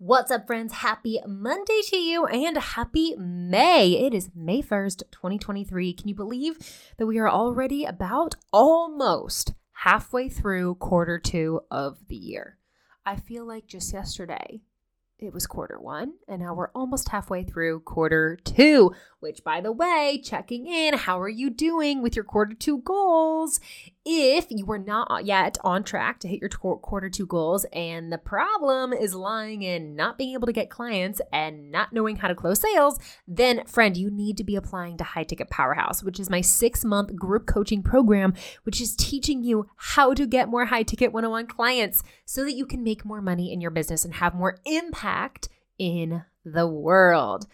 What's up, friends? Happy Monday to you and happy May. It is May 1st, 2023. Can you believe that we are already about almost halfway through quarter two of the year? I feel like just yesterday it was quarter one, and now we're almost halfway through quarter two, which, by the way, checking in, how are you doing with your quarter two goals? If you are not yet on track to hit your quarter two goals, and the problem is lying in not being able to get clients and not knowing how to close sales, then, friend, you need to be applying to High Ticket Powerhouse, which is my six month group coaching program, which is teaching you how to get more high ticket one on one clients so that you can make more money in your business and have more impact in the world.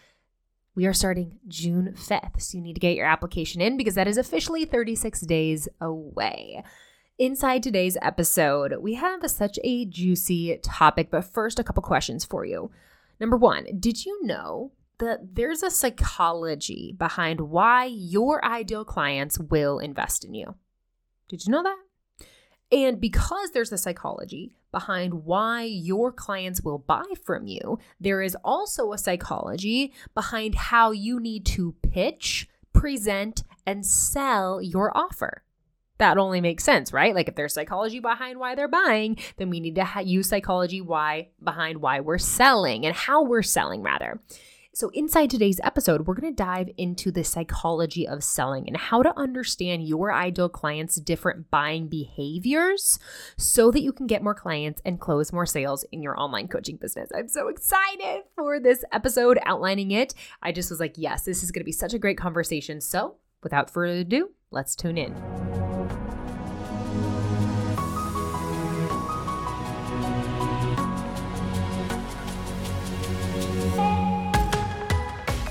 We are starting June 5th, so you need to get your application in because that is officially 36 days away. Inside today's episode, we have such a juicy topic, but first, a couple questions for you. Number one, did you know that there's a psychology behind why your ideal clients will invest in you? Did you know that? And because there's a psychology behind why your clients will buy from you, there is also a psychology behind how you need to pitch, present, and sell your offer. That only makes sense, right? Like if there's psychology behind why they're buying, then we need to ha- use psychology why behind why we're selling and how we're selling rather. So, inside today's episode, we're going to dive into the psychology of selling and how to understand your ideal clients' different buying behaviors so that you can get more clients and close more sales in your online coaching business. I'm so excited for this episode outlining it. I just was like, yes, this is going to be such a great conversation. So, without further ado, let's tune in.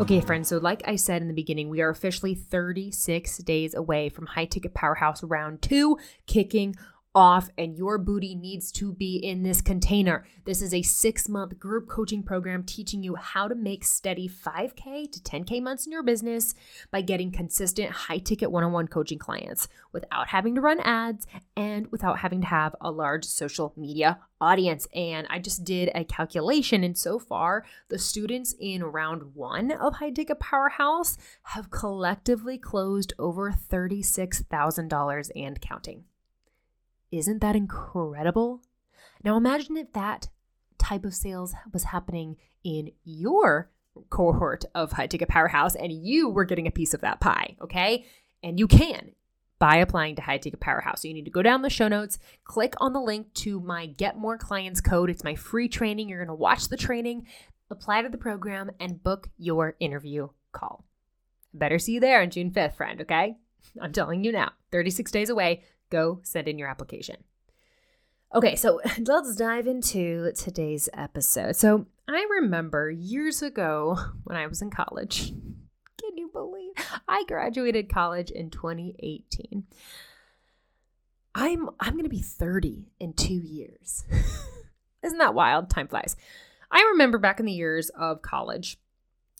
Okay, friends, so like I said in the beginning, we are officially 36 days away from High Ticket Powerhouse round two kicking off and your booty needs to be in this container. This is a six month group coaching program teaching you how to make steady 5K to 10K months in your business by getting consistent high ticket one on one coaching clients without having to run ads and without having to have a large social media audience. And I just did a calculation, and so far, the students in round one of High Ticket Powerhouse have collectively closed over $36,000 and counting. Isn't that incredible? Now imagine if that type of sales was happening in your cohort of High Ticket Powerhouse, and you were getting a piece of that pie, okay? And you can by applying to High Ticket Powerhouse. So you need to go down the show notes, click on the link to my Get More Clients code. It's my free training. You're going to watch the training, apply to the program, and book your interview call. Better see you there on June 5th, friend, okay? I'm telling you now, 36 days away. Go send in your application. Okay, so let's dive into today's episode. So, I remember years ago when I was in college, can you believe I graduated college in 2018? I'm I'm going to be 30 in 2 years. Isn't that wild? Time flies. I remember back in the years of college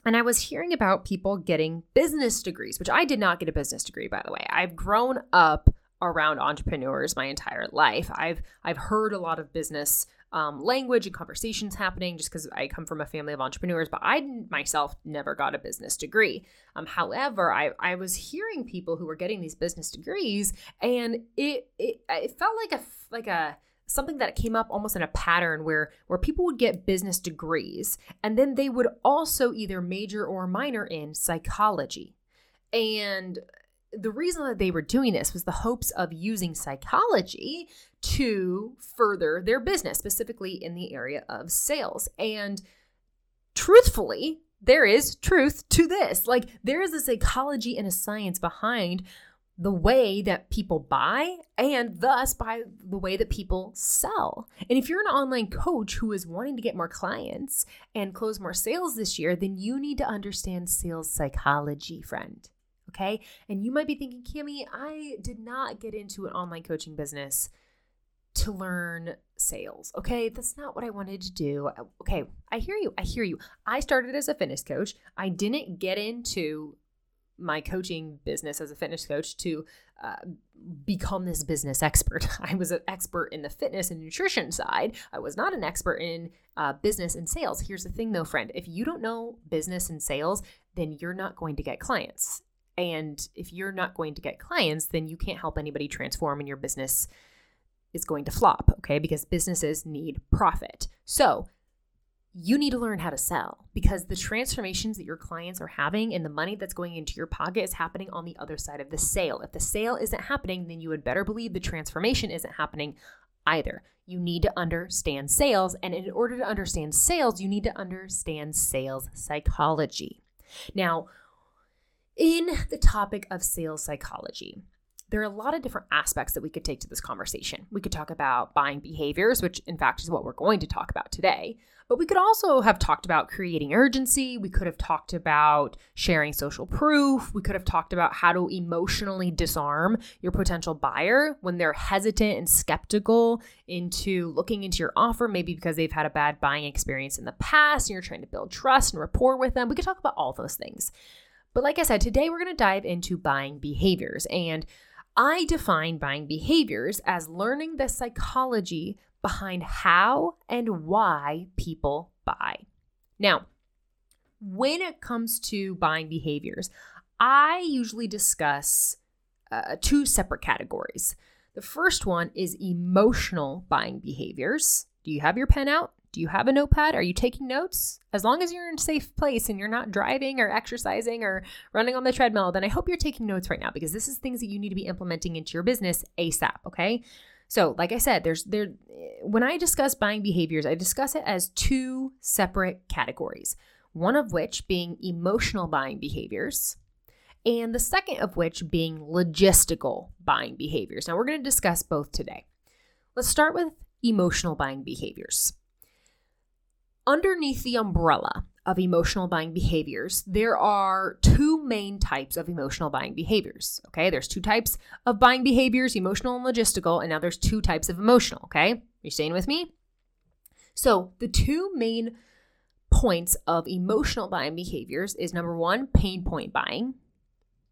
and I was hearing about people getting business degrees, which I did not get a business degree by the way. I've grown up around entrepreneurs my entire life. I've I've heard a lot of business um, language and conversations happening just because I come from a family of entrepreneurs, but I myself never got a business degree. Um, however, I, I was hearing people who were getting these business degrees, and it it, it felt like a like a something that came up almost in a pattern where where people would get business degrees and then they would also either major or minor in psychology and the reason that they were doing this was the hopes of using psychology to further their business, specifically in the area of sales. And truthfully, there is truth to this. Like, there is a psychology and a science behind the way that people buy and thus by the way that people sell. And if you're an online coach who is wanting to get more clients and close more sales this year, then you need to understand sales psychology, friend. Okay. And you might be thinking, Camie, I did not get into an online coaching business to learn sales. Okay. That's not what I wanted to do. Okay. I hear you. I hear you. I started as a fitness coach. I didn't get into my coaching business as a fitness coach to uh, become this business expert. I was an expert in the fitness and nutrition side. I was not an expert in uh, business and sales. Here's the thing, though, friend if you don't know business and sales, then you're not going to get clients. And if you're not going to get clients, then you can't help anybody transform and your business is going to flop, okay? Because businesses need profit. So, you need to learn how to sell because the transformations that your clients are having and the money that's going into your pocket is happening on the other side of the sale. If the sale isn't happening, then you would better believe the transformation isn't happening either. You need to understand sales. And in order to understand sales, you need to understand sales psychology. Now, in the topic of sales psychology, there are a lot of different aspects that we could take to this conversation. We could talk about buying behaviors, which in fact is what we're going to talk about today. But we could also have talked about creating urgency. We could have talked about sharing social proof. We could have talked about how to emotionally disarm your potential buyer when they're hesitant and skeptical into looking into your offer, maybe because they've had a bad buying experience in the past and you're trying to build trust and rapport with them. We could talk about all those things. But like I said, today we're going to dive into buying behaviors. And I define buying behaviors as learning the psychology behind how and why people buy. Now, when it comes to buying behaviors, I usually discuss uh, two separate categories. The first one is emotional buying behaviors. Do you have your pen out? Do you have a notepad? Are you taking notes? As long as you're in a safe place and you're not driving or exercising or running on the treadmill, then I hope you're taking notes right now because this is things that you need to be implementing into your business ASAP, okay? So, like I said, there's there eh, when I discuss buying behaviors, I discuss it as two separate categories. One of which being emotional buying behaviors, and the second of which being logistical buying behaviors. Now, we're going to discuss both today. Let's start with emotional buying behaviors underneath the umbrella of emotional buying behaviors, there are two main types of emotional buying behaviors. Okay, there's two types of buying behaviors emotional and logistical, and now there's two types of emotional. Okay, you staying with me? So, the two main points of emotional buying behaviors is number one, pain point buying.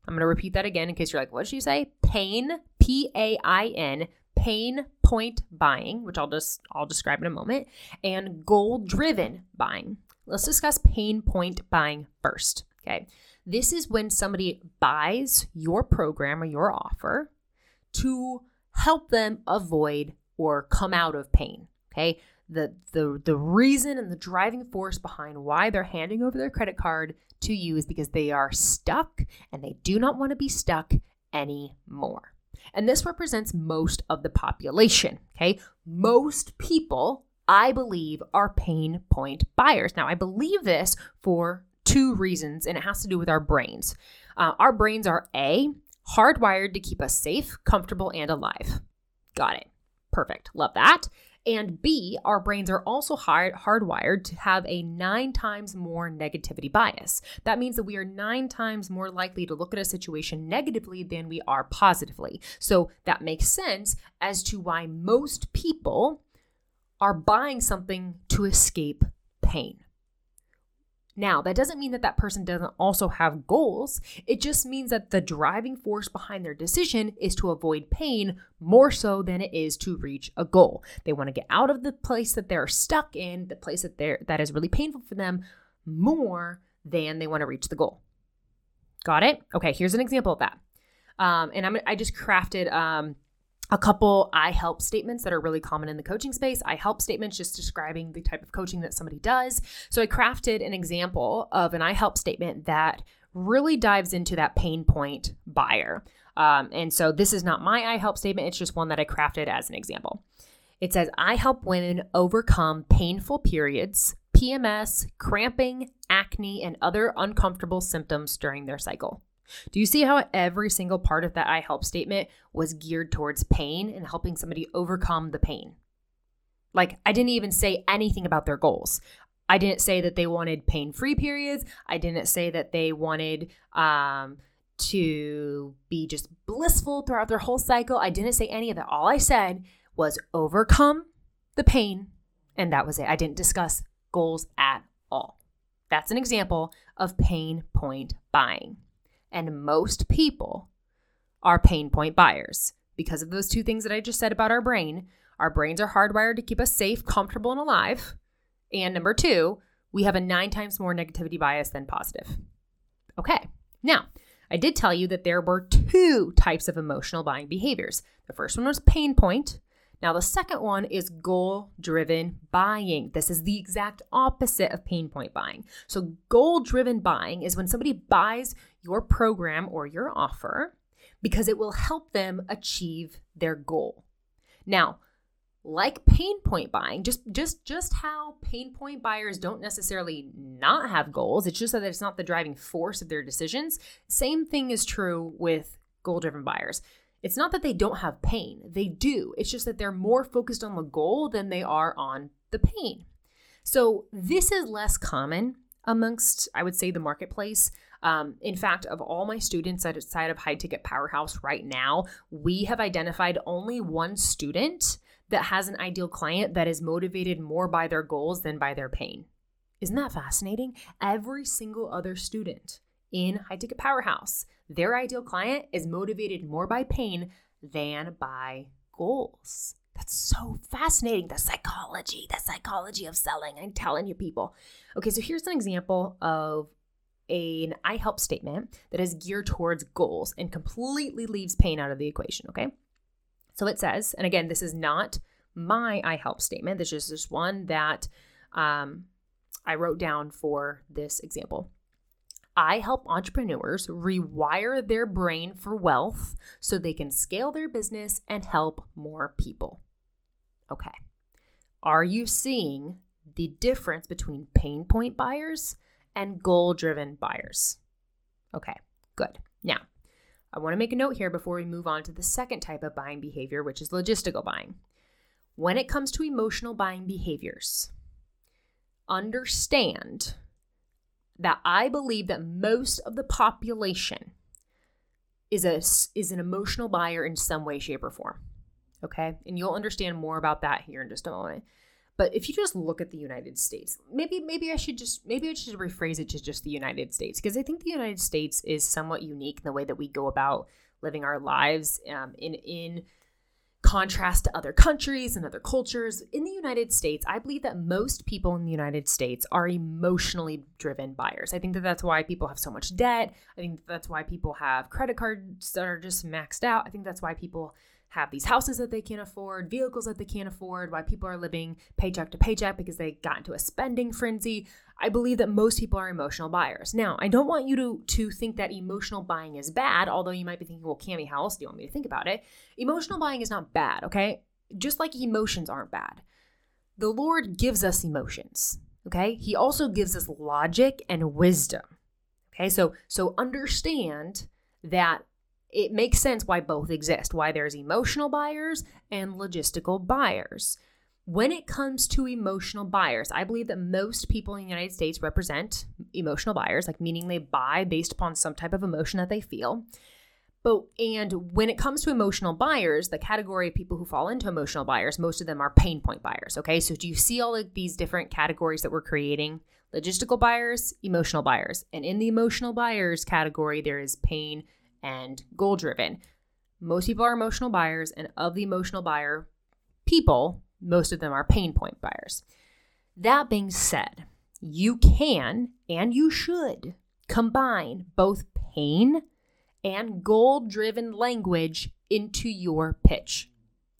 I'm going to repeat that again in case you're like, what did she say? Pain, P A I N, pain point buying, which I'll just I'll describe in a moment, and goal driven buying. Let's discuss pain point buying first. Okay. This is when somebody buys your program or your offer to help them avoid or come out of pain. Okay. the the the reason and the driving force behind why they're handing over their credit card to you is because they are stuck and they do not want to be stuck anymore. And this represents most of the population, okay? Most people, I believe, are pain point buyers. Now, I believe this for two reasons, and it has to do with our brains. Uh, our brains are A, hardwired to keep us safe, comfortable, and alive. Got it. Perfect. Love that. And B, our brains are also hard, hardwired to have a nine times more negativity bias. That means that we are nine times more likely to look at a situation negatively than we are positively. So that makes sense as to why most people are buying something to escape pain. Now, that doesn't mean that that person doesn't also have goals. It just means that the driving force behind their decision is to avoid pain more so than it is to reach a goal. They want to get out of the place that they're stuck in, the place that they're that is really painful for them, more than they want to reach the goal. Got it? Okay, here's an example of that. Um, and I'm I just crafted um, a couple I help statements that are really common in the coaching space. I help statements just describing the type of coaching that somebody does. So I crafted an example of an I help statement that really dives into that pain point buyer. Um, and so this is not my I help statement, it's just one that I crafted as an example. It says, I help women overcome painful periods, PMS, cramping, acne, and other uncomfortable symptoms during their cycle. Do you see how every single part of that I help statement was geared towards pain and helping somebody overcome the pain? Like, I didn't even say anything about their goals. I didn't say that they wanted pain free periods. I didn't say that they wanted um, to be just blissful throughout their whole cycle. I didn't say any of that. All I said was overcome the pain, and that was it. I didn't discuss goals at all. That's an example of pain point buying. And most people are pain point buyers because of those two things that I just said about our brain. Our brains are hardwired to keep us safe, comfortable, and alive. And number two, we have a nine times more negativity bias than positive. Okay, now I did tell you that there were two types of emotional buying behaviors. The first one was pain point, now, the second one is goal driven buying. This is the exact opposite of pain point buying. So, goal driven buying is when somebody buys your program or your offer because it will help them achieve their goal. Now, like pain point buying, just just just how pain point buyers don't necessarily not have goals, it's just that it's not the driving force of their decisions. Same thing is true with goal driven buyers. It's not that they don't have pain, they do. It's just that they're more focused on the goal than they are on the pain. So, this is less common amongst, I would say, the marketplace. Um, in fact, of all my students outside of High Ticket Powerhouse right now, we have identified only one student that has an ideal client that is motivated more by their goals than by their pain. Isn't that fascinating? Every single other student in High Ticket Powerhouse their ideal client is motivated more by pain than by goals. That's so fascinating. The psychology, the psychology of selling. I'm telling you, people. Okay, so here's an example of an I help statement that is geared towards goals and completely leaves pain out of the equation. Okay, so it says, and again, this is not my I help statement. This is just one that um, I wrote down for this example. I help entrepreneurs rewire their brain for wealth so they can scale their business and help more people. Okay. Are you seeing the difference between pain point buyers and goal driven buyers? Okay, good. Now, I want to make a note here before we move on to the second type of buying behavior, which is logistical buying. When it comes to emotional buying behaviors, understand that I believe that most of the population is a is an emotional buyer in some way, shape, or form. Okay, and you'll understand more about that here in just a moment. But if you just look at the United States, maybe maybe I should just maybe I should rephrase it to just the United States because I think the United States is somewhat unique in the way that we go about living our lives um, in in contrast to other countries and other cultures. In the United States, I believe that most people in the United States are emotionally driven buyers. I think that that's why people have so much debt. I think that's why people have credit cards that are just maxed out. I think that's why people have these houses that they can't afford, vehicles that they can't afford, why people are living paycheck to paycheck because they got into a spending frenzy. I believe that most people are emotional buyers. Now, I don't want you to, to think that emotional buying is bad, although you might be thinking, well, Camie, how else do you want me to think about it? Emotional buying is not bad, okay? Just like emotions aren't bad. The Lord gives us emotions, okay? He also gives us logic and wisdom. Okay, so so understand that it makes sense why both exist, why there's emotional buyers and logistical buyers. When it comes to emotional buyers, I believe that most people in the United States represent emotional buyers, like meaning they buy based upon some type of emotion that they feel. But and when it comes to emotional buyers, the category of people who fall into emotional buyers, most of them are pain point buyers. Okay, so do you see all of these different categories that we're creating? Logistical buyers, emotional buyers, and in the emotional buyers category, there is pain and goal driven. Most people are emotional buyers, and of the emotional buyer people, most of them are pain point buyers. That being said, you can and you should combine both pain and goal driven language into your pitch.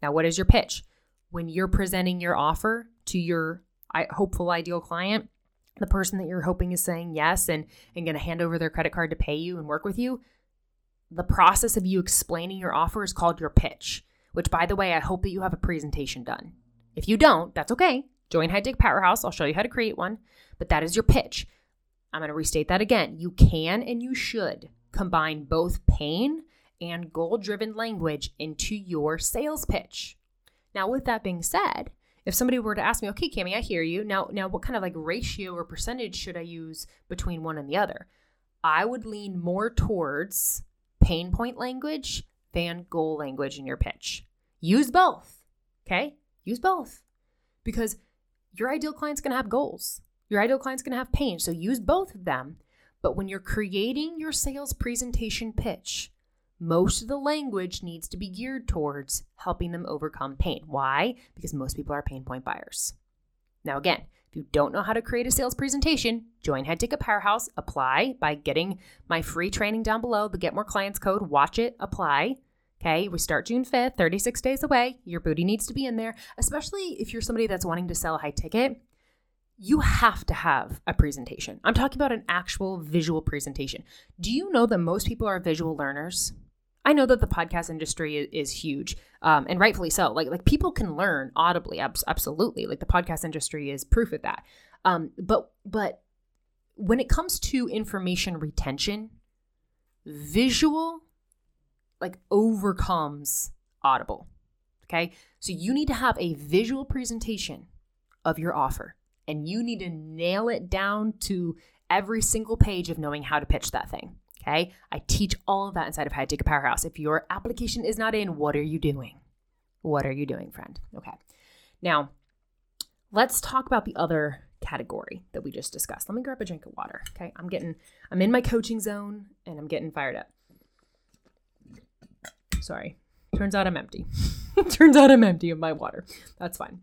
Now, what is your pitch? When you're presenting your offer to your hopeful ideal client, the person that you're hoping is saying yes and, and going to hand over their credit card to pay you and work with you, the process of you explaining your offer is called your pitch, which, by the way, I hope that you have a presentation done. If you don't, that's okay. Join High Ticket Powerhouse. I'll show you how to create one, but that is your pitch. I'm going to restate that again. You can and you should combine both pain and goal driven language into your sales pitch. Now, with that being said, if somebody were to ask me, okay, Camie, I hear you. Now, now, what kind of like ratio or percentage should I use between one and the other? I would lean more towards pain point language than goal language in your pitch. Use both. Okay? Use both. Because your ideal client's to have goals. Your ideal client's to have pain. So use both of them. But when you're creating your sales presentation pitch, most of the language needs to be geared towards helping them overcome pain. Why? Because most people are pain point buyers. Now, again, if you don't know how to create a sales presentation, join High Ticket Powerhouse, apply by getting my free training down below, the Get More Clients code, watch it, apply. Okay, we start June 5th, 36 days away. Your booty needs to be in there, especially if you're somebody that's wanting to sell a high ticket. You have to have a presentation. I'm talking about an actual visual presentation. Do you know that most people are visual learners? I know that the podcast industry is, is huge, um, and rightfully so. Like like people can learn audibly, abs- absolutely. Like the podcast industry is proof of that. Um, but but when it comes to information retention, visual like overcomes audible. Okay, so you need to have a visual presentation of your offer, and you need to nail it down to every single page of knowing how to pitch that thing. Okay. I teach all of that inside of High Ticket Powerhouse. If your application is not in, what are you doing? What are you doing, friend? Okay. Now, let's talk about the other category that we just discussed. Let me grab a drink of water. Okay. I'm getting, I'm in my coaching zone and I'm getting fired up. Sorry. Turns out I'm empty. Turns out I'm empty of my water. That's fine.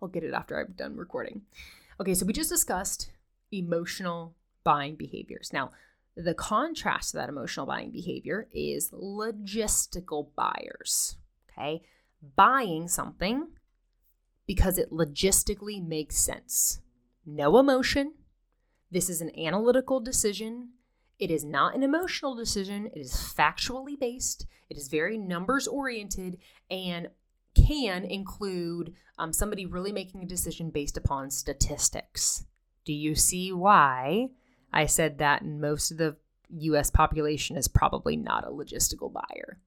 I'll get it after I've done recording. Okay. So we just discussed emotional buying behaviors. Now, the contrast to that emotional buying behavior is logistical buyers. Okay. Buying something because it logistically makes sense. No emotion. This is an analytical decision. It is not an emotional decision. It is factually based. It is very numbers oriented and can include um, somebody really making a decision based upon statistics. Do you see why I said that most of the US population is probably not a logistical buyer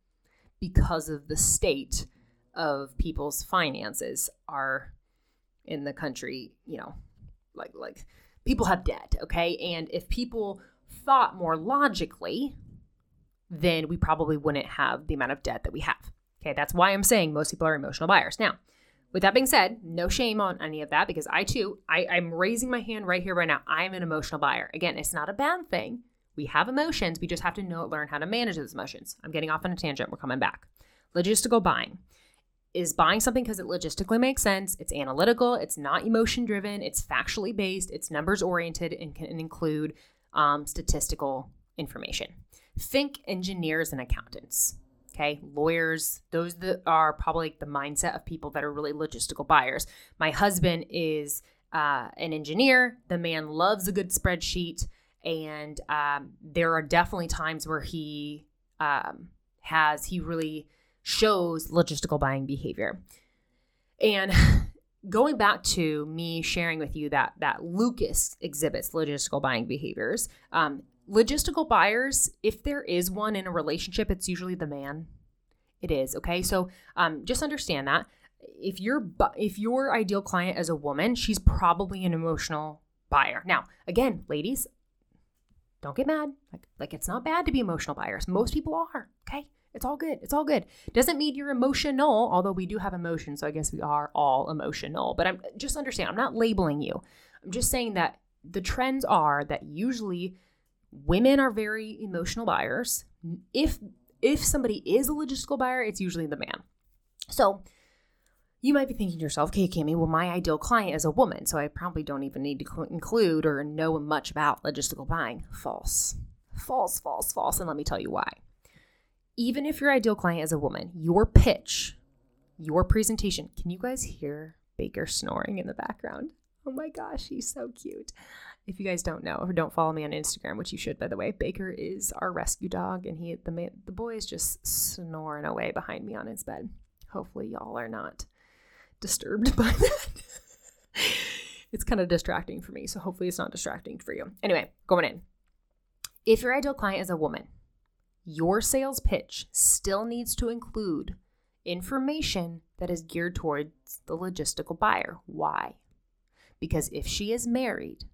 because of the state of people's finances are in the country, you know, like like people have debt, okay? And if people thought more logically, then we probably wouldn't have the amount of debt that we have. Okay, that's why I'm saying most people are emotional buyers. Now, with that being said, no shame on any of that because I too, I, I'm raising my hand right here, right now. I'm an emotional buyer. Again, it's not a bad thing. We have emotions. We just have to know, learn how to manage those emotions. I'm getting off on a tangent. We're coming back. Logistical buying is buying something because it logistically makes sense. It's analytical. It's not emotion driven. It's factually based. It's numbers oriented and can include um, statistical information. Think engineers and accountants. Okay, lawyers, those that are probably the mindset of people that are really logistical buyers. My husband is uh, an engineer. The man loves a good spreadsheet, and um, there are definitely times where he um, has he really shows logistical buying behavior. And going back to me sharing with you that that Lucas exhibits logistical buying behaviors. Um, logistical buyers, if there is one in a relationship, it's usually the man. It is okay. So um, just understand that if your if your ideal client is a woman, she's probably an emotional buyer. Now, again, ladies, don't get mad. Like, like it's not bad to be emotional buyers. Most people are. Okay, it's all good. It's all good. Doesn't mean you're emotional, although we do have emotions. So I guess we are all emotional. But I'm just understand. I'm not labeling you. I'm just saying that the trends are that usually women are very emotional buyers. If if somebody is a logistical buyer, it's usually the man. So you might be thinking to yourself, okay, Camie, well, my ideal client is a woman, so I probably don't even need to include or know much about logistical buying. False. False, false, false. And let me tell you why. Even if your ideal client is a woman, your pitch, your presentation, can you guys hear Baker snoring in the background? Oh my gosh, he's so cute. If you guys don't know or don't follow me on Instagram, which you should, by the way, Baker is our rescue dog, and he the the boy is just snoring away behind me on his bed. Hopefully, y'all are not disturbed by that. it's kind of distracting for me, so hopefully it's not distracting for you. Anyway, going in. If your ideal client is a woman, your sales pitch still needs to include information that is geared towards the logistical buyer. Why? Because if she is married,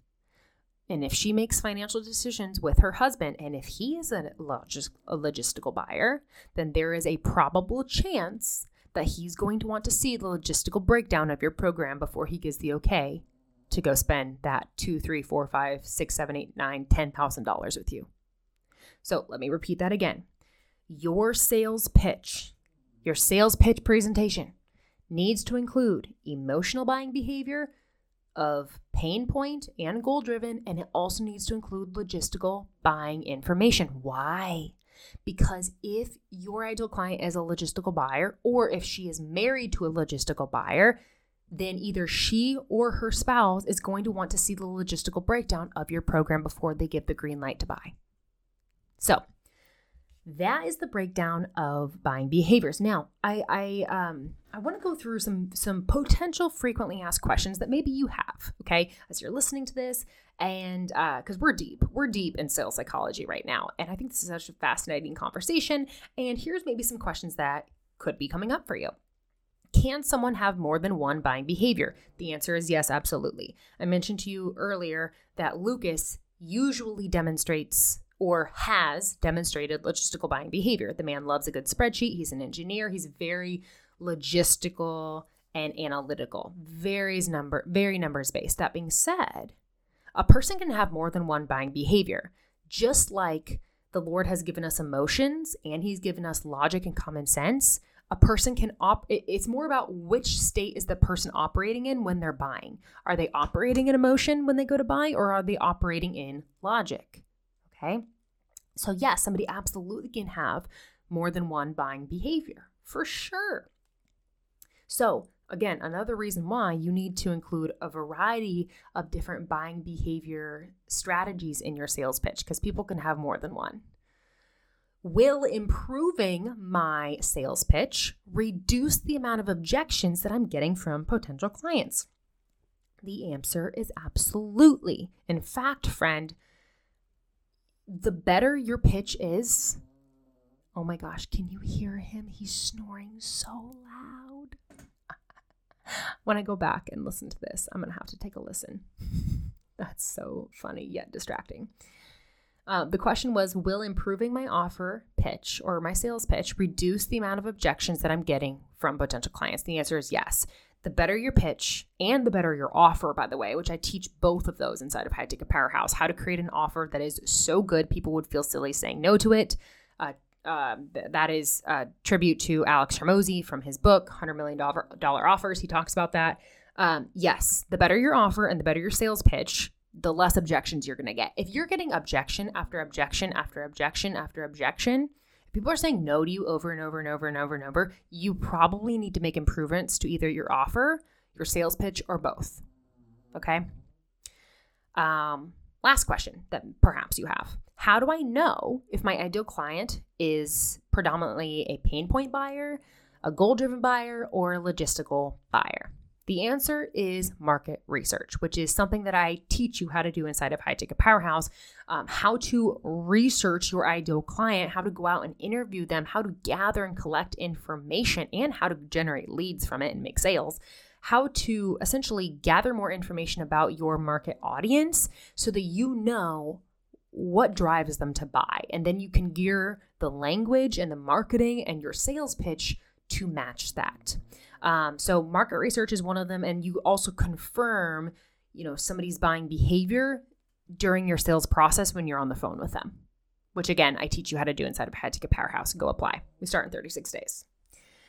and if she makes financial decisions with her husband, and if he is a, logis- a logistical buyer, then there is a probable chance that he's going to want to see the logistical breakdown of your program before he gives the okay to go spend that two, three, four, five, six, seven, eight, nine, ten thousand dollars with you. So let me repeat that again. Your sales pitch, your sales pitch presentation needs to include emotional buying behavior of pain point and goal driven, and it also needs to include logistical buying information. Why? Because if your ideal client is a logistical buyer, or if she is married to a logistical buyer, then either she or her spouse is going to want to see the logistical breakdown of your program before they give the green light to buy. So, that is the breakdown of buying behaviors. Now, I I um I want to go through some some potential frequently asked questions that maybe you have. Okay, as you're listening to this, and because uh, we're deep, we're deep in sales psychology right now, and I think this is such a fascinating conversation. And here's maybe some questions that could be coming up for you. Can someone have more than one buying behavior? The answer is yes, absolutely. I mentioned to you earlier that Lucas usually demonstrates or has demonstrated logistical buying behavior. The man loves a good spreadsheet. He's an engineer. He's very logistical and analytical. Very number very numbers based. That being said, a person can have more than one buying behavior. Just like the Lord has given us emotions and he's given us logic and common sense, a person can op it's more about which state is the person operating in when they're buying. Are they operating in emotion when they go to buy or are they operating in logic? Okay? So, yes, somebody absolutely can have more than one buying behavior for sure. So, again, another reason why you need to include a variety of different buying behavior strategies in your sales pitch because people can have more than one. Will improving my sales pitch reduce the amount of objections that I'm getting from potential clients? The answer is absolutely. In fact, friend, the better your pitch is, oh my gosh, can you hear him? He's snoring so loud. When I go back and listen to this, I'm going to have to take a listen. That's so funny yet distracting. Uh, the question was Will improving my offer pitch or my sales pitch reduce the amount of objections that I'm getting from potential clients? The answer is yes the better your pitch and the better your offer, by the way, which I teach both of those inside of High Ticket Powerhouse how to create an offer that is so good people would feel silly saying no to it. Uh, that is a tribute to Alex Hormozi from his book, $100 million offers. He talks about that. Um, yes, the better your offer and the better your sales pitch, the less objections you're going to get. If you're getting objection after objection after objection after objection, people are saying no to you over and over and over and over and over, you probably need to make improvements to either your offer, your sales pitch, or both. Okay. Um, last question that perhaps you have How do I know if my ideal client is predominantly a pain point buyer, a goal driven buyer, or a logistical buyer? The answer is market research, which is something that I teach you how to do inside of High Ticket Powerhouse. Um, how to research your ideal client, how to go out and interview them, how to gather and collect information, and how to generate leads from it and make sales. How to essentially gather more information about your market audience so that you know what drives them to buy. And then you can gear the language and the marketing and your sales pitch to match that. Um, so market research is one of them, and you also confirm, you know, somebody's buying behavior during your sales process when you're on the phone with them. Which again, I teach you how to do inside of High Ticket Powerhouse. And go apply. We start in 36 days.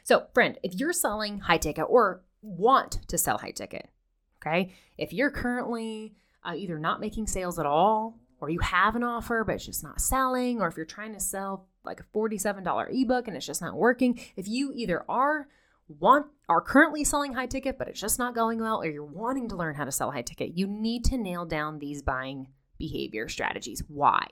So, friend, if you're selling high ticket or want to sell high ticket, okay, if you're currently uh, either not making sales at all, or you have an offer but it's just not selling, or if you're trying to sell like a $47 ebook and it's just not working, if you either are want are currently selling high ticket but it's just not going well or you're wanting to learn how to sell high ticket, you need to nail down these buying behavior strategies. Why?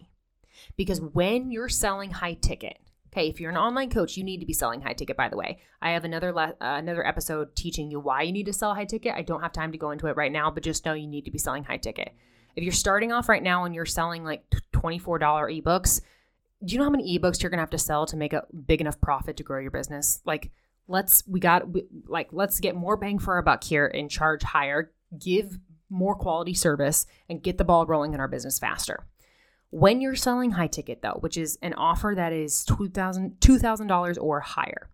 Because when you're selling high ticket, okay, if you're an online coach, you need to be selling high ticket by the way. I have another le- uh, another episode teaching you why you need to sell high ticket. I don't have time to go into it right now, but just know you need to be selling high ticket. If you're starting off right now and you're selling like $24 ebooks, do you know how many ebooks you're going to have to sell to make a big enough profit to grow your business? Like let's we got we, like let's get more bang for our buck here and charge higher give more quality service and get the ball rolling in our business faster when you're selling high ticket though which is an offer that is $2000 $2000 or higher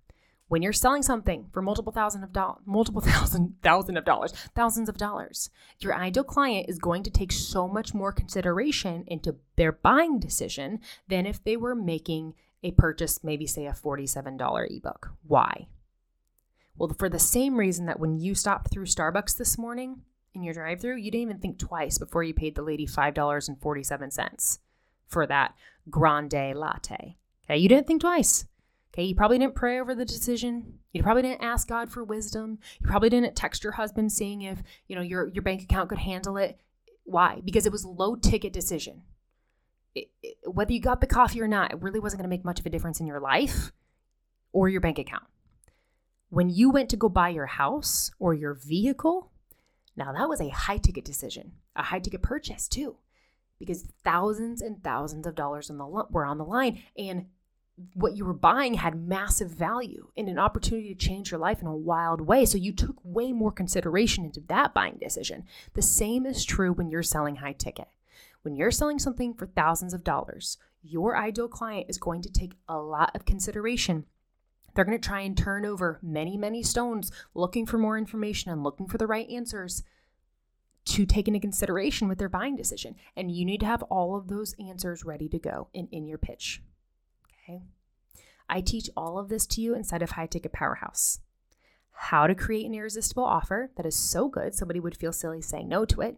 when you're selling something for multiple thousand of dollars multiple thousand thousand of dollars thousands of dollars your ideal client is going to take so much more consideration into their buying decision than if they were making a purchase maybe say a $47 ebook why well, for the same reason that when you stopped through Starbucks this morning in your drive through, you didn't even think twice before you paid the lady $5.47 for that grande latte. Okay, you didn't think twice. Okay, you probably didn't pray over the decision. You probably didn't ask God for wisdom. You probably didn't text your husband seeing if, you know, your your bank account could handle it. Why? Because it was a low ticket decision. It, it, whether you got the coffee or not, it really wasn't going to make much of a difference in your life or your bank account. When you went to go buy your house or your vehicle, now that was a high ticket decision, a high ticket purchase too, because thousands and thousands of dollars on the were on the line, and what you were buying had massive value and an opportunity to change your life in a wild way. So you took way more consideration into that buying decision. The same is true when you're selling high ticket. When you're selling something for thousands of dollars, your ideal client is going to take a lot of consideration they're going to try and turn over many, many stones looking for more information and looking for the right answers to take into consideration with their buying decision. And you need to have all of those answers ready to go in, in your pitch. Okay. I teach all of this to you inside of High Ticket Powerhouse. How to create an irresistible offer that is so good somebody would feel silly saying no to it.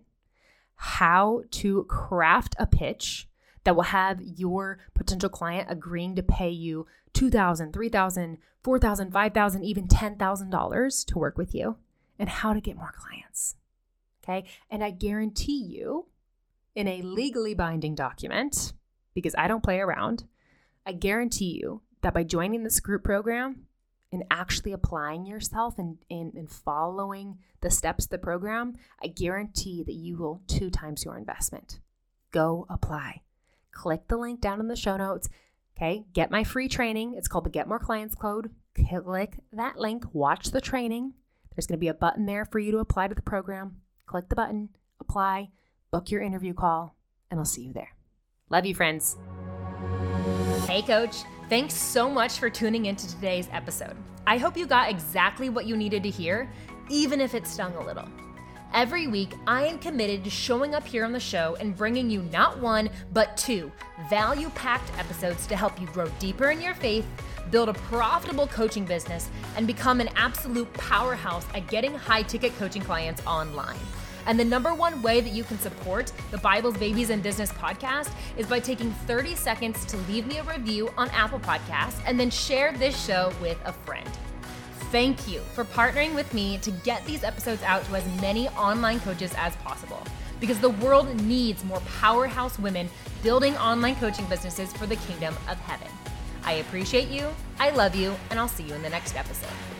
How to craft a pitch that will have your potential client agreeing to pay you $2,000, $3,000, $4,000, $5,000, even $10,000 to work with you, and how to get more clients. Okay. And I guarantee you, in a legally binding document, because I don't play around, I guarantee you that by joining this group program and actually applying yourself and, and, and following the steps of the program, I guarantee that you will two times your investment. Go apply. Click the link down in the show notes Okay, get my free training. It's called the Get More Clients Code. Click that link, watch the training. There's going to be a button there for you to apply to the program. Click the button, apply, book your interview call, and I'll see you there. Love you, friends. Hey, coach. Thanks so much for tuning into today's episode. I hope you got exactly what you needed to hear, even if it stung a little. Every week, I am committed to showing up here on the show and bringing you not one, but two value packed episodes to help you grow deeper in your faith, build a profitable coaching business, and become an absolute powerhouse at getting high ticket coaching clients online. And the number one way that you can support the Bibles, Babies, and Business podcast is by taking 30 seconds to leave me a review on Apple Podcasts and then share this show with a friend. Thank you for partnering with me to get these episodes out to as many online coaches as possible because the world needs more powerhouse women building online coaching businesses for the kingdom of heaven. I appreciate you, I love you, and I'll see you in the next episode.